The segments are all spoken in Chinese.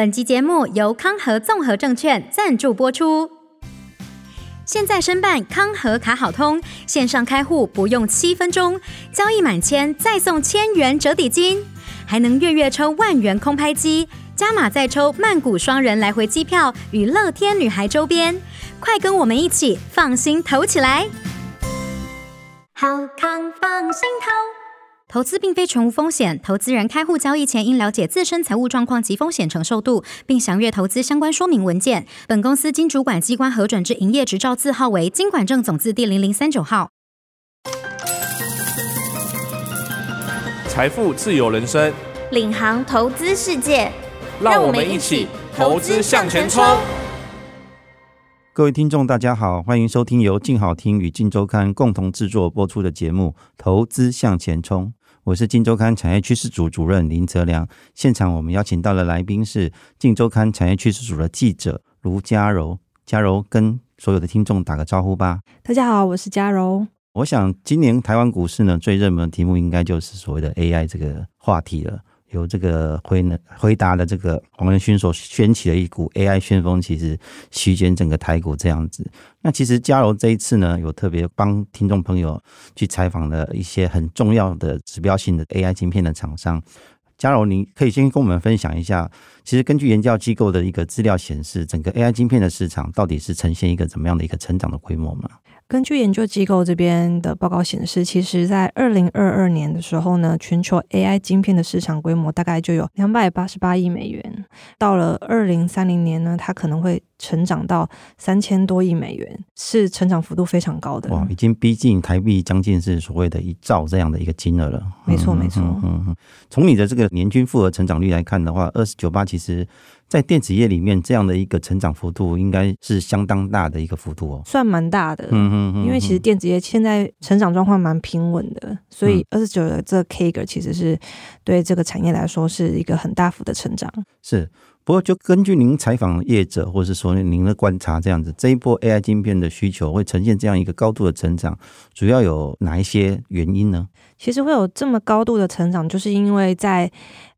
本集节目由康和综合证券赞助播出。现在申办康和卡好通，线上开户不用七分钟，交易满千再送千元折抵金，还能月月抽万元空拍机，加码再抽曼谷双人来回机票与乐天女孩周边。快跟我们一起放心投起来！好康放心投。投资并非全无风险，投资人开户交易前应了解自身财务状况及风险承受度，并详阅投资相关说明文件。本公司经主管机关核准之营业执照字号为金管证总字第零零三九号。财富自由人生，领航投资世界，让我们一起投资向前冲。各位听众，大家好，欢迎收听由静好听与静周刊共同制作播出的节目《投资向前冲》。我是金周刊产业趋势组主任林泽良，现场我们邀请到的来宾是金周刊产业趋势组的记者卢佳柔。佳柔跟所有的听众打个招呼吧。大家好，我是佳柔。我想今年台湾股市呢，最热门的题目应该就是所谓的 AI 这个话题了。由这个回呢回答的这个黄仁勋所掀起的一股 AI 旋风，其实席卷整个台股这样子。那其实佳柔这一次呢，有特别帮听众朋友去采访了一些很重要的指标性的 AI 晶片的厂商。佳柔，你可以先跟我们分享一下，其实根据研究机构的一个资料显示，整个 AI 晶片的市场到底是呈现一个怎么样的一个成长的规模吗？根据研究机构这边的报告显示，其实，在二零二二年的时候呢，全球 AI 晶片的市场规模大概就有两百八十八亿美元。到了二零三零年呢，它可能会成长到三千多亿美元，是成长幅度非常高的。哇，已经逼近台币将近是所谓的一兆这样的一个金额了。没错，没错。嗯嗯，从你的这个年均复合成长率来看的话，二十九八其实。在电子业里面，这样的一个成长幅度应该是相当大的一个幅度哦，算蛮大的。嗯嗯嗯，因为其实电子业现在成长状况蛮平稳的，所以二十九的这个 CAGR 其实是对这个产业来说是一个很大幅的成长。是，不过就根据您采访业者，或是说您的观察，这样子这一波 AI 晶片的需求会呈现这样一个高度的成长，主要有哪一些原因呢？其实会有这么高度的成长，就是因为在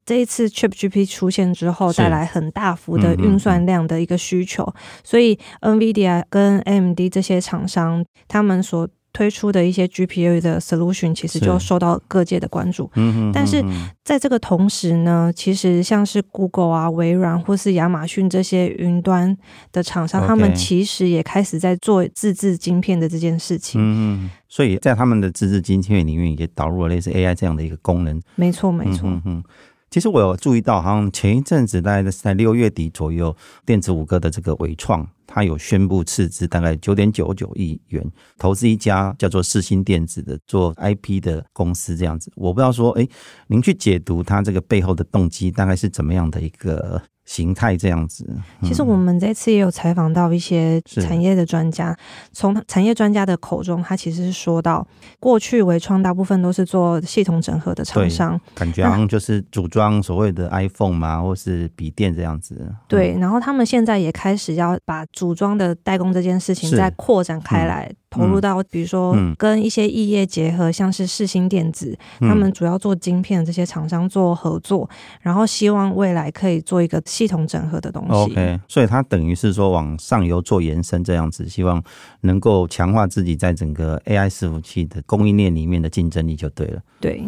这一次 Chip GP 出现之后，带来很大幅的运算量的一个需求，嗯嗯嗯，所以 NVIDIA 跟 AMD 这些厂商，他们所推出的一些 GPU 的 solution，其实就受到各界的关注。但是在这个同时呢，其实像是 Google 啊、微软或是亚马逊这些云端的厂商，他们其实也开始在做自制晶片的这件事情。嗯嗯。所以在他们的自制晶片里面，也导入了类似 AI 这样的一个功能。没错，没错。嗯嗯。其实我有注意到，好像前一阵子大概是在六月底左右，电子五哥的这个伟创，他有宣布斥资大概九点九九亿元，投资一家叫做世新电子的做 IP 的公司这样子。我不知道说，哎，您去解读他这个背后的动机，大概是怎么样的一个？形态这样子，其实我们这次也有采访到一些产业的专家，从产业专家的口中，他其实是说到，过去微创大部分都是做系统整合的厂商，感觉好像就是组装所谓的 iPhone 嘛，或是笔电这样子。对，然后他们现在也开始要把组装的代工这件事情再扩展开来。投入到比如说跟一些异业结合，像是世星电子，他们主要做晶片的这些厂商做合作，然后希望未来可以做一个系统整合的东西。OK，所以它等于是说往上游做延伸这样子，希望能够强化自己在整个 AI 伺服器的供应链里面的竞争力就对了。对。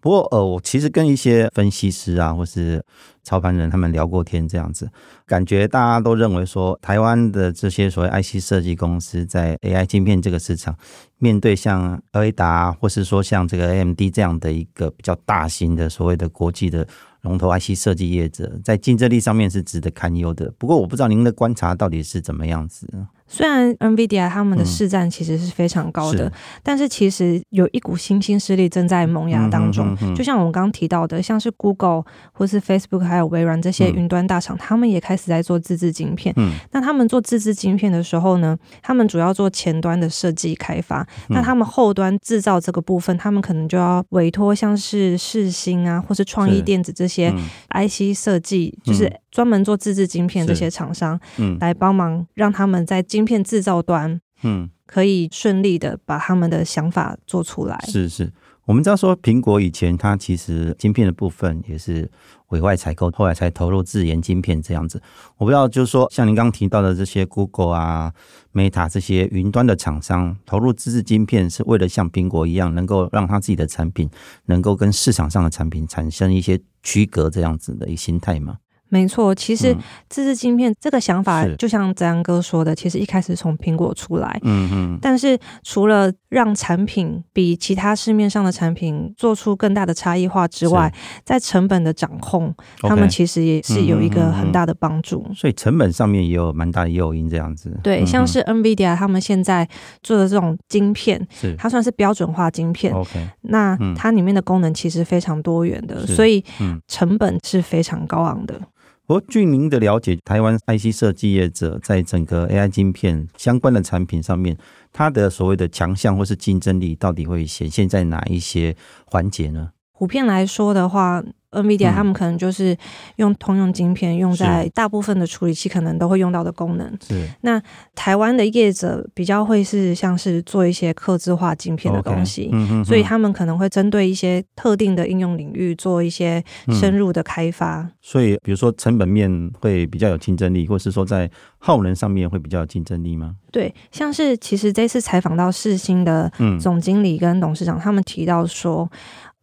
不过呃，我其实跟一些分析师啊，或是操盘人他们聊过天，这样子感觉大家都认为说，台湾的这些所谓 IC 设计公司在 AI 晶片这个市场，面对像雷达或是说像这个 AMD 这样的一个比较大型的所谓的国际的龙头 IC 设计业者，在竞争力上面是值得堪忧的。不过我不知道您的观察到底是怎么样子。虽然 NVIDIA 他们的市占其实是非常高的，嗯、但是其实有一股新兴势力正在萌芽当中。就像我们刚刚提到的，像是 Google 或是 Facebook 还有微软这些云端大厂，嗯、他们也开始在做自制晶片。嗯、那他们做自制晶片的时候呢，他们主要做前端的设计开发。嗯、那他们后端制造这个部分，他们可能就要委托像是世星啊，或是创意电子这些 IC 设计，嗯、就是专门做自制晶片这些厂商，嗯，来帮忙让他们在晶片制造端，嗯，可以顺利的把他们的想法做出来。是是，我们知道说，苹果以前它其实晶片的部分也是委外采购，后来才投入自研晶片这样子。我不知道，就是说，像您刚刚提到的这些 Google 啊、Meta 这些云端的厂商投入自制晶片，是为了像苹果一样，能够让它自己的产品能够跟市场上的产品产生一些区隔这样子的一个心态吗？没错，其实自制晶片这个想法，就像泽阳哥说的，其实一开始从苹果出来，嗯嗯，但是除了让产品比其他市面上的产品做出更大的差异化之外，在成本的掌控，他们其实也是有一个很大的帮助。所以成本上面也有蛮大的诱因，这样子。对，像是 NVIDIA 他们现在做的这种晶片，它算是标准化晶片。OK，那它里面的功能其实非常多元的，所以成本是非常高昂的。不过，据您的了解，台湾 IC 设计业者在整个 AI 晶片相关的产品上面，它的所谓的强项或是竞争力，到底会显现在哪一些环节呢？普遍来说的话。NVIDIA 他们可能就是用通用晶片，用在大部分的处理器可能都会用到的功能。是。那台湾的业者比较会是像是做一些刻字化晶片的东西，所以他们可能会针对一些特定的应用领域做一些深入的开发。所以，比如说成本面会比较有竞争力，或是说在耗能上面会比较有竞争力吗？对，像是其实这次采访到世新的总经理跟董事长，他们提到说。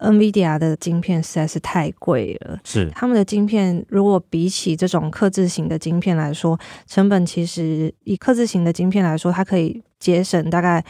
NVIDIA 的晶片实在是太贵了，是他们的晶片，如果比起这种刻字型的晶片来说，成本其实以刻字型的晶片来说，它可以节省大概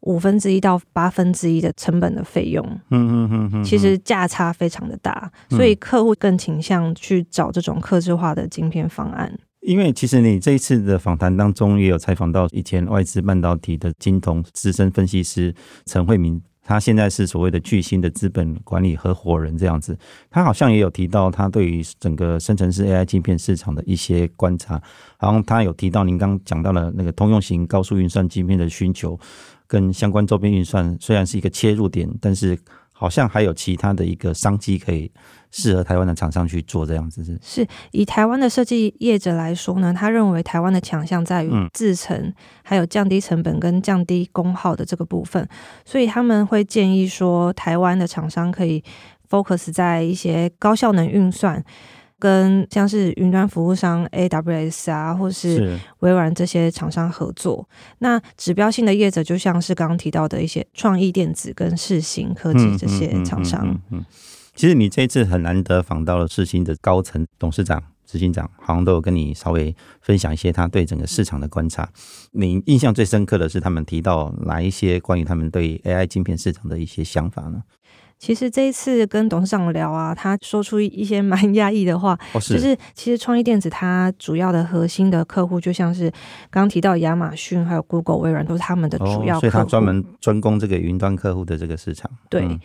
五分之一到八分之一的成本的费用。嗯嗯嗯嗯，其实价差非常的大，所以客户更倾向去找这种刻制化的晶片方案。因为其实你这一次的访谈当中也有采访到以前外资半导体的金童资深分析师陈慧明。他现在是所谓的巨星的资本管理合伙人这样子，他好像也有提到他对于整个生成式 AI 镜片市场的一些观察，然后他有提到您刚讲到了那个通用型高速运算镜片的需求，跟相关周边运算虽然是一个切入点，但是好像还有其他的一个商机可以。适合台湾的厂商去做这样子是，是以台湾的设计业者来说呢，他认为台湾的强项在于制成，还有降低成本跟降低功耗的这个部分，所以他们会建议说，台湾的厂商可以 focus 在一些高效能运算，跟像是云端服务商 AWS 啊，或是微软这些厂商合作。那指标性的业者就像是刚刚提到的一些创意电子跟世芯科技这些厂商。嗯。嗯嗯嗯嗯其实你这一次很难得访到了世芯的高层董事长、执行长，好像都有跟你稍微分享一些他对整个市场的观察。你印象最深刻的是他们提到哪一些关于他们对 AI 晶片市场的一些想法呢？其实这一次跟董事长聊啊，他说出一些 蛮压抑的话，哦、是就是其实创意电子它主要的核心的客户，就像是刚刚提到亚马逊、还有 Google、微软，都是他们的主要客户，哦、所以他专门专攻这个云端客户的这个市场。对。嗯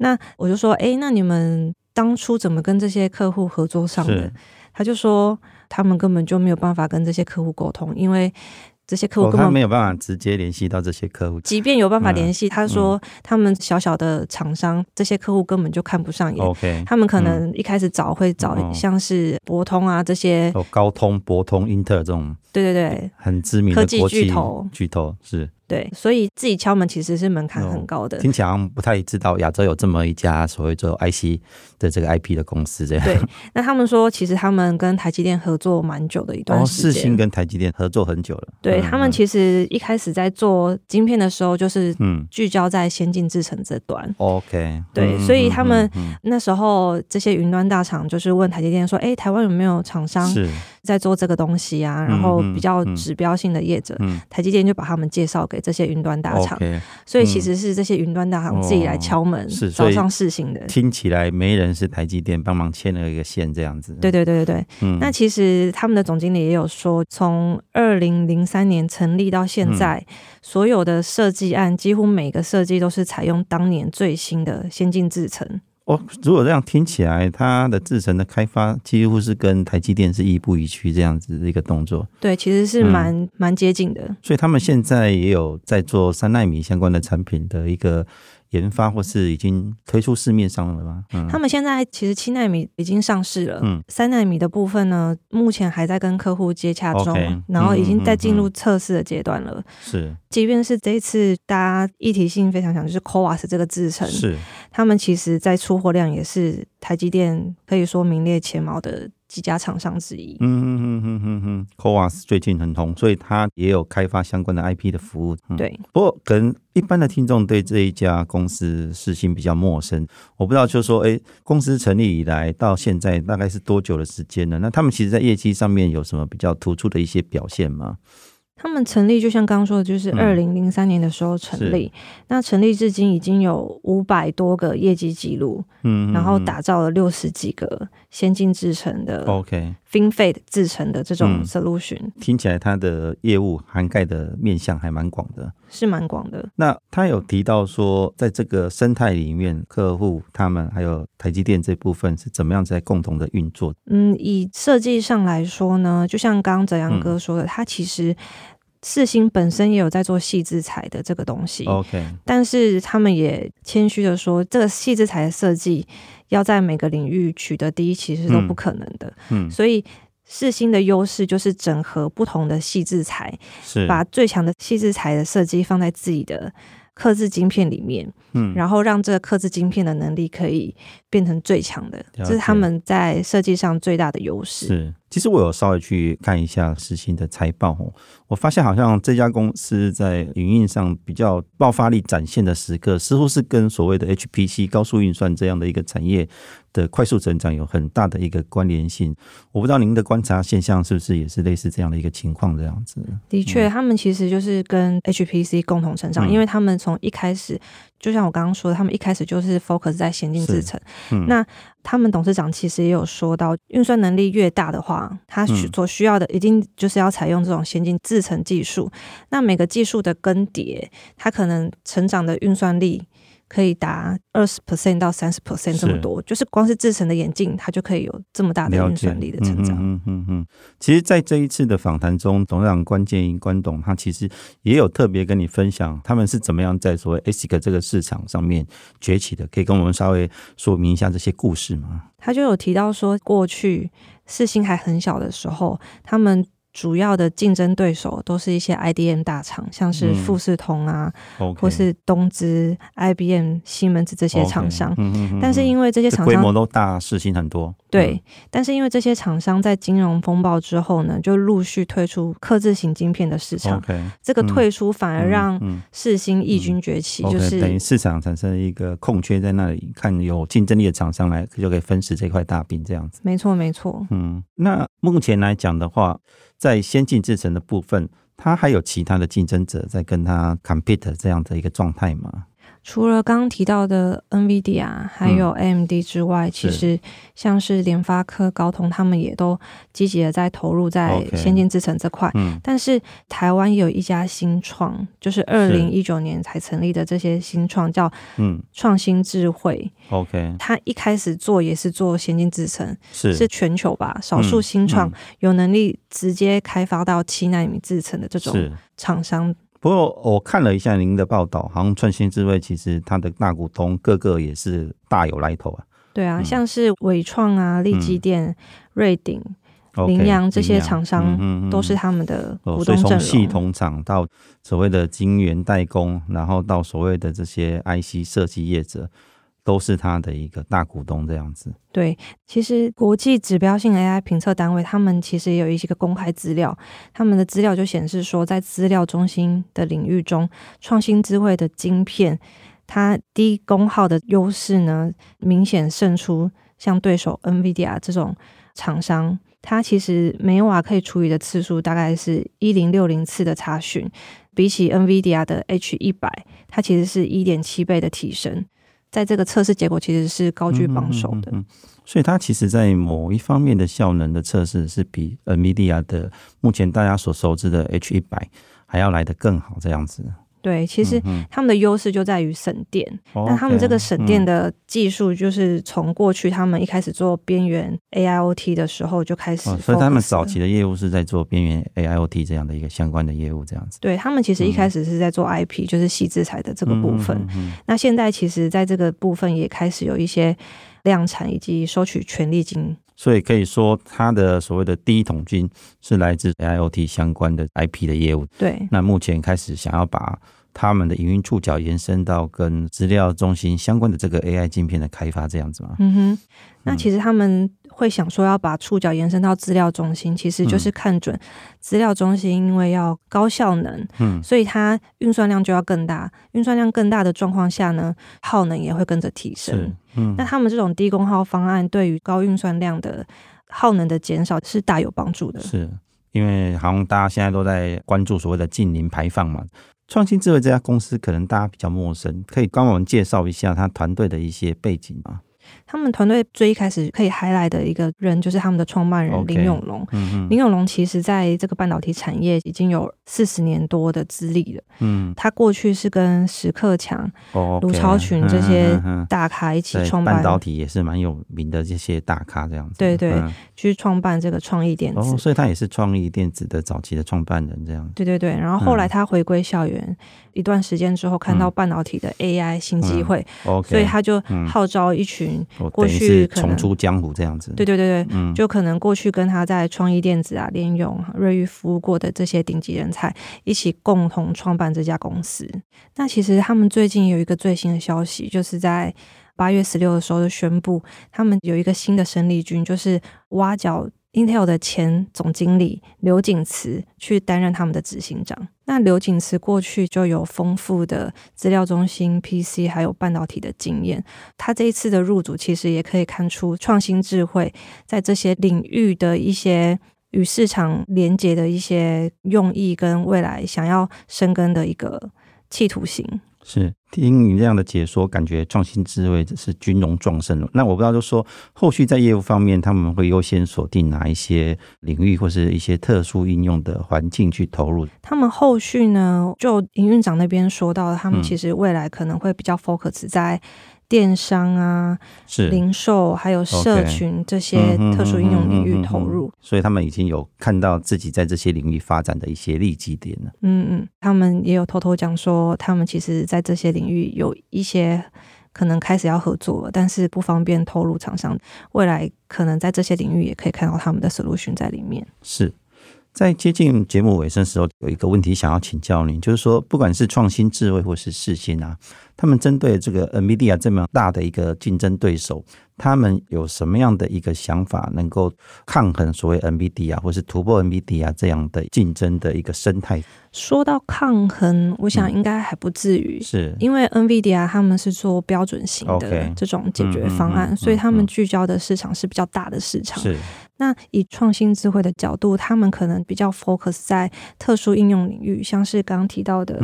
那我就说，哎、欸，那你们当初怎么跟这些客户合作上的？他就说，他们根本就没有办法跟这些客户沟通，因为。这些客户根本没有办法直接联系到这些客户，即便有办法联系，他说他们小小的厂商，这些客户根本就看不上眼。OK，他们可能一开始找会找像是博通啊这些，高通、博通、英特尔这种，对对对，很知名的科技巨头，巨头是。对，所以自己敲门其实是门槛很高的。听起来不太知道亚洲有这么一家所谓做 IC 的这个 IP 的公司这样。对，那他们说其实他们跟台积电合作蛮久的一段时间。世星跟台积电合作很久了。对，他们其实一开始在做晶片的时候，就是聚焦在先进制程这端。OK。对，所以他们那时候这些云端大厂就是问台积电说：“哎，台湾有没有厂商在做这个东西啊？”然后比较指标性的业者，台积电就把他们介绍给。这些云端大厂，okay, 所以其实是这些云端大厂自己来敲门，是找上试行的。听起来没人是台积电帮忙牵了一个线这样子。对对对对对。嗯、那其实他们的总经理也有说，从二零零三年成立到现在，嗯、所有的设计案几乎每个设计都是采用当年最新的先进制程。哦，如果这样听起来，它的制程的开发几乎是跟台积电是亦步亦趋这样子的一个动作。对，其实是蛮蛮、嗯、接近的。所以他们现在也有在做三纳米相关的产品的一个研发或是已经推出市面上了吗？嗯，他们现在其实七纳米已经上市了，嗯，三纳米的部分呢，目前还在跟客户接洽中，okay, 然后已经在进入测试的阶段了。是、嗯，即便是这一次大家议题性非常强，就是 CoWoS 这个制程，是，他们其实在出货量也是台积电可以说名列前茅的。几家厂商之一。嗯嗯嗯嗯嗯嗯 c o a s 最近很红，所以它也有开发相关的 IP 的服务。嗯、对，不过可能一般的听众对这一家公司事情比较陌生，我不知道，就是说，哎，公司成立以来到现在大概是多久的时间呢？那他们其实在业绩上面有什么比较突出的一些表现吗？他们成立就像刚刚说的，就是二零零三年的时候成立。嗯、那成立至今已经有五百多个业绩记录，嗯，然后打造了六十几个先进制成的，OK，FinFET 制程的这种 solution。嗯、听起来它的业务涵盖的面向还蛮广的，是蛮广的。那他有提到说，在这个生态里面，客户他们还有台积电这部分是怎么样在共同的运作？嗯，以设计上来说呢，就像刚刚泽阳哥说的，他、嗯、其实。世芯本身也有在做细致材的这个东西，OK，但是他们也谦虚的说，这个细致材的设计要在每个领域取得第一，其实都不可能的。嗯，所以世芯的优势就是整合不同的细制材，是把最强的细制材的设计放在自己的刻制晶片里面，嗯，然后让这个刻制晶片的能力可以变成最强的，这是他们在设计上最大的优势。是。其实我有稍微去看一下世芯的财报哦，我发现好像这家公司在营运上比较爆发力展现的时刻，似乎是跟所谓的 HPC 高速运算这样的一个产业的快速成长有很大的一个关联性。我不知道您的观察现象是不是也是类似这样的一个情况这样子？的确，他们其实就是跟 HPC 共同成长，因为他们从一开始。就像我刚刚说的，他们一开始就是 focus 在先进制程。嗯、那他们董事长其实也有说到，运算能力越大的话，它所需要的一定就是要采用这种先进制程技术。那每个技术的更迭，它可能成长的运算力。可以达二十 percent 到三十 percent 这么多，就是光是制成的眼镜，它就可以有这么大的运算力的成长。嗯嗯嗯。其实，在这一次的访谈中，董事长关建英关董他其实也有特别跟你分享，他们是怎么样在所谓 ASIC 这个市场上面崛起的，可以跟我们稍微说明一下这些故事吗？他就有提到说，过去四星还很小的时候，他们。主要的竞争对手都是一些 IDM 大厂，像是富士通啊，嗯 okay、或是东芝、IBM、西门子这些厂商。Okay 嗯嗯嗯、但是因为这些厂商规模都大，世芯很多。对，嗯、但是因为这些厂商在金融风暴之后呢，就陆续退出客制型晶片的市场。Okay 这个退出反而让世芯异军崛起，就是等于市场产生一个空缺在那里，看有竞争力的厂商来就可以分食这块大饼，这样子。没错，没错。嗯，那目前来讲的话。在先进制程的部分，它还有其他的竞争者在跟它 compete 这样的一个状态吗？除了刚刚提到的 NVIDIA 还有 AMD 之外，嗯、其实像是联发科、高通，他们也都积极的在投入在先进制程这块。嗯、但是台湾有一家新创，就是二零一九年才成立的这些新创，叫嗯。创新智慧。OK，它一开始做也是做先进制程，是。是全球吧，少数新创有能力直接开发到七纳米制程的这种厂商。不过我看了一下您的报道，好像创新智慧其实它的大股东个个也是大有来头啊。对啊，嗯、像是伟创啊、力基电、瑞鼎、羚羊这些厂商，都是他们的股东阵容。从系统厂到所谓的晶圆代工，然后到所谓的这些 IC 设计业者。都是他的一个大股东这样子。对，其实国际指标性 AI 评测单位，他们其实也有一些个公开资料，他们的资料就显示说，在资料中心的领域中，创新智慧的晶片，它低功耗的优势呢，明显胜出像对手 NVIDIA 这种厂商。它其实每瓦可以处理的次数大概是一零六零次的查询，比起 NVIDIA 的 H 一百，它其实是一点七倍的提升。在这个测试结果其实是高居榜首的，所以它其实，在某一方面的效能的测试是比 NVIDIA 的目前大家所熟知的 H 一百还要来得更好，这样子。对，其实他们的优势就在于省电。嗯、那他们这个省电的技术，就是从过去他们一开始做边缘 AIoT 的时候就开始、哦。所以他们早期的业务是在做边缘 AIoT 这样的一个相关的业务，这样子。对，他们其实一开始是在做 IP，、嗯、就是细制材的这个部分。那现在其实在这个部分也开始有一些量产以及收取权利金。所以可以说，它的所谓的第一桶金是来自 AIoT 相关的 IP 的业务。对，那目前开始想要把他们的营运触角延伸到跟资料中心相关的这个 AI 晶片的开发，这样子吗？嗯哼，那其实他们。会想说要把触角延伸到资料中心，其实就是看准资料中心，因为要高效能，嗯，所以它运算量就要更大。运算量更大的状况下呢，耗能也会跟着提升。嗯，那他们这种低功耗方案对于高运算量的耗能的减少是大有帮助的。是因为好像大家现在都在关注所谓的近零排放嘛。创新智慧这家公司可能大家比较陌生，可以帮我们介绍一下他团队的一些背景吗？他们团队最一开始可以 highlight 的一个人，就是他们的创办人林永龙。Okay, 嗯、林永龙其实在这个半导体产业已经有四十年多的资历了。嗯，他过去是跟石克强、卢、okay, 超群这些大咖一起创办半导体，也是蛮有名的这些大咖这样子。对对，嗯、去创办这个创意电子。哦，所以他也是创意电子的早期的创办人这样。对对对，然后后来他回归校园、嗯、一段时间之后，看到半导体的 AI 新机会、所以他就号召一群。过去是重出江湖这样子，对对对对，嗯，就可能过去跟他在创意电子啊、联咏、瑞昱服务过的这些顶级人才一起共同创办这家公司。那其实他们最近有一个最新的消息，就是在八月十六的时候就宣布，他们有一个新的生力军，就是挖角。Intel 的前总经理刘景慈去担任他们的执行长。那刘景慈过去就有丰富的资料中心、PC 还有半导体的经验。他这一次的入主，其实也可以看出创新智慧在这些领域的一些与市场连接的一些用意，跟未来想要深耕的一个企图心。是听你这样的解说，感觉创新智慧是军容壮盛了。那我不知道，就说后续在业务方面，他们会优先锁定哪一些领域，或是一些特殊应用的环境去投入？他们后续呢，就营运长那边说到，他们其实未来可能会比较 focus 在。电商啊，是零售，还有社群这些特殊应用领域投入，所以他们已经有看到自己在这些领域发展的一些利基点了。嗯嗯，他们也有偷偷讲说，他们其实在这些领域有一些可能开始要合作了，但是不方便透露厂商。未来可能在这些领域也可以看到他们的 solution 在里面。是。在接近节目尾声时候，有一个问题想要请教您，就是说，不管是创新智慧或是世芯啊，他们针对这个 NVIDIA 这么大的一个竞争对手，他们有什么样的一个想法，能够抗衡所谓 NVIDIA 或是突破 NVIDIA 这样的竞争的一个生态？说到抗衡，我想应该还不至于，是因为 NVIDIA 他们是做标准型的这种解决方案，所以他们聚焦的市场是比较大的市场。是。那以创新智慧的角度，他们可能比较 focus 在特殊应用领域，像是刚刚提到的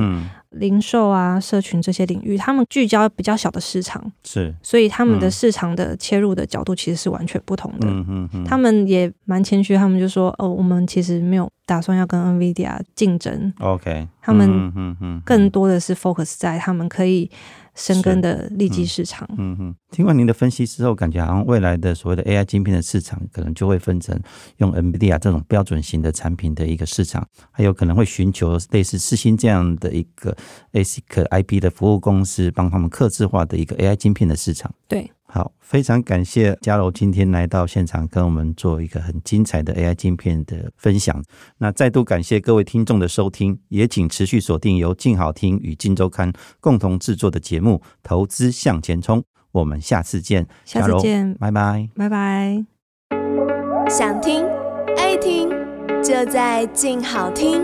零售啊、社群这些领域，他们聚焦比较小的市场，是，所以他们的市场的切入的角度其实是完全不同的。嗯嗯嗯，他们也蛮谦虚，他们就说：“哦，我们其实没有打算要跟 NVIDIA 竞争。” OK，他们更多的是 focus 在他们可以。深耕的利基市场。嗯嗯，听完您的分析之后，感觉好像未来的所谓的 AI 晶片的市场，可能就会分成用 NVIDIA 这种标准型的产品的一个市场，还有可能会寻求类似世星这样的一个 ASIC IP 的服务公司，帮他们客制化的一个 AI 晶片的市场。对。好，非常感谢嘉柔今天来到现场，跟我们做一个很精彩的 AI 晶片的分享。那再度感谢各位听众的收听，也请持续锁定由静好听与静周刊共同制作的节目《投资向前冲》。我们下次见，下次见，拜拜，拜拜。想听爱听，就在静好听。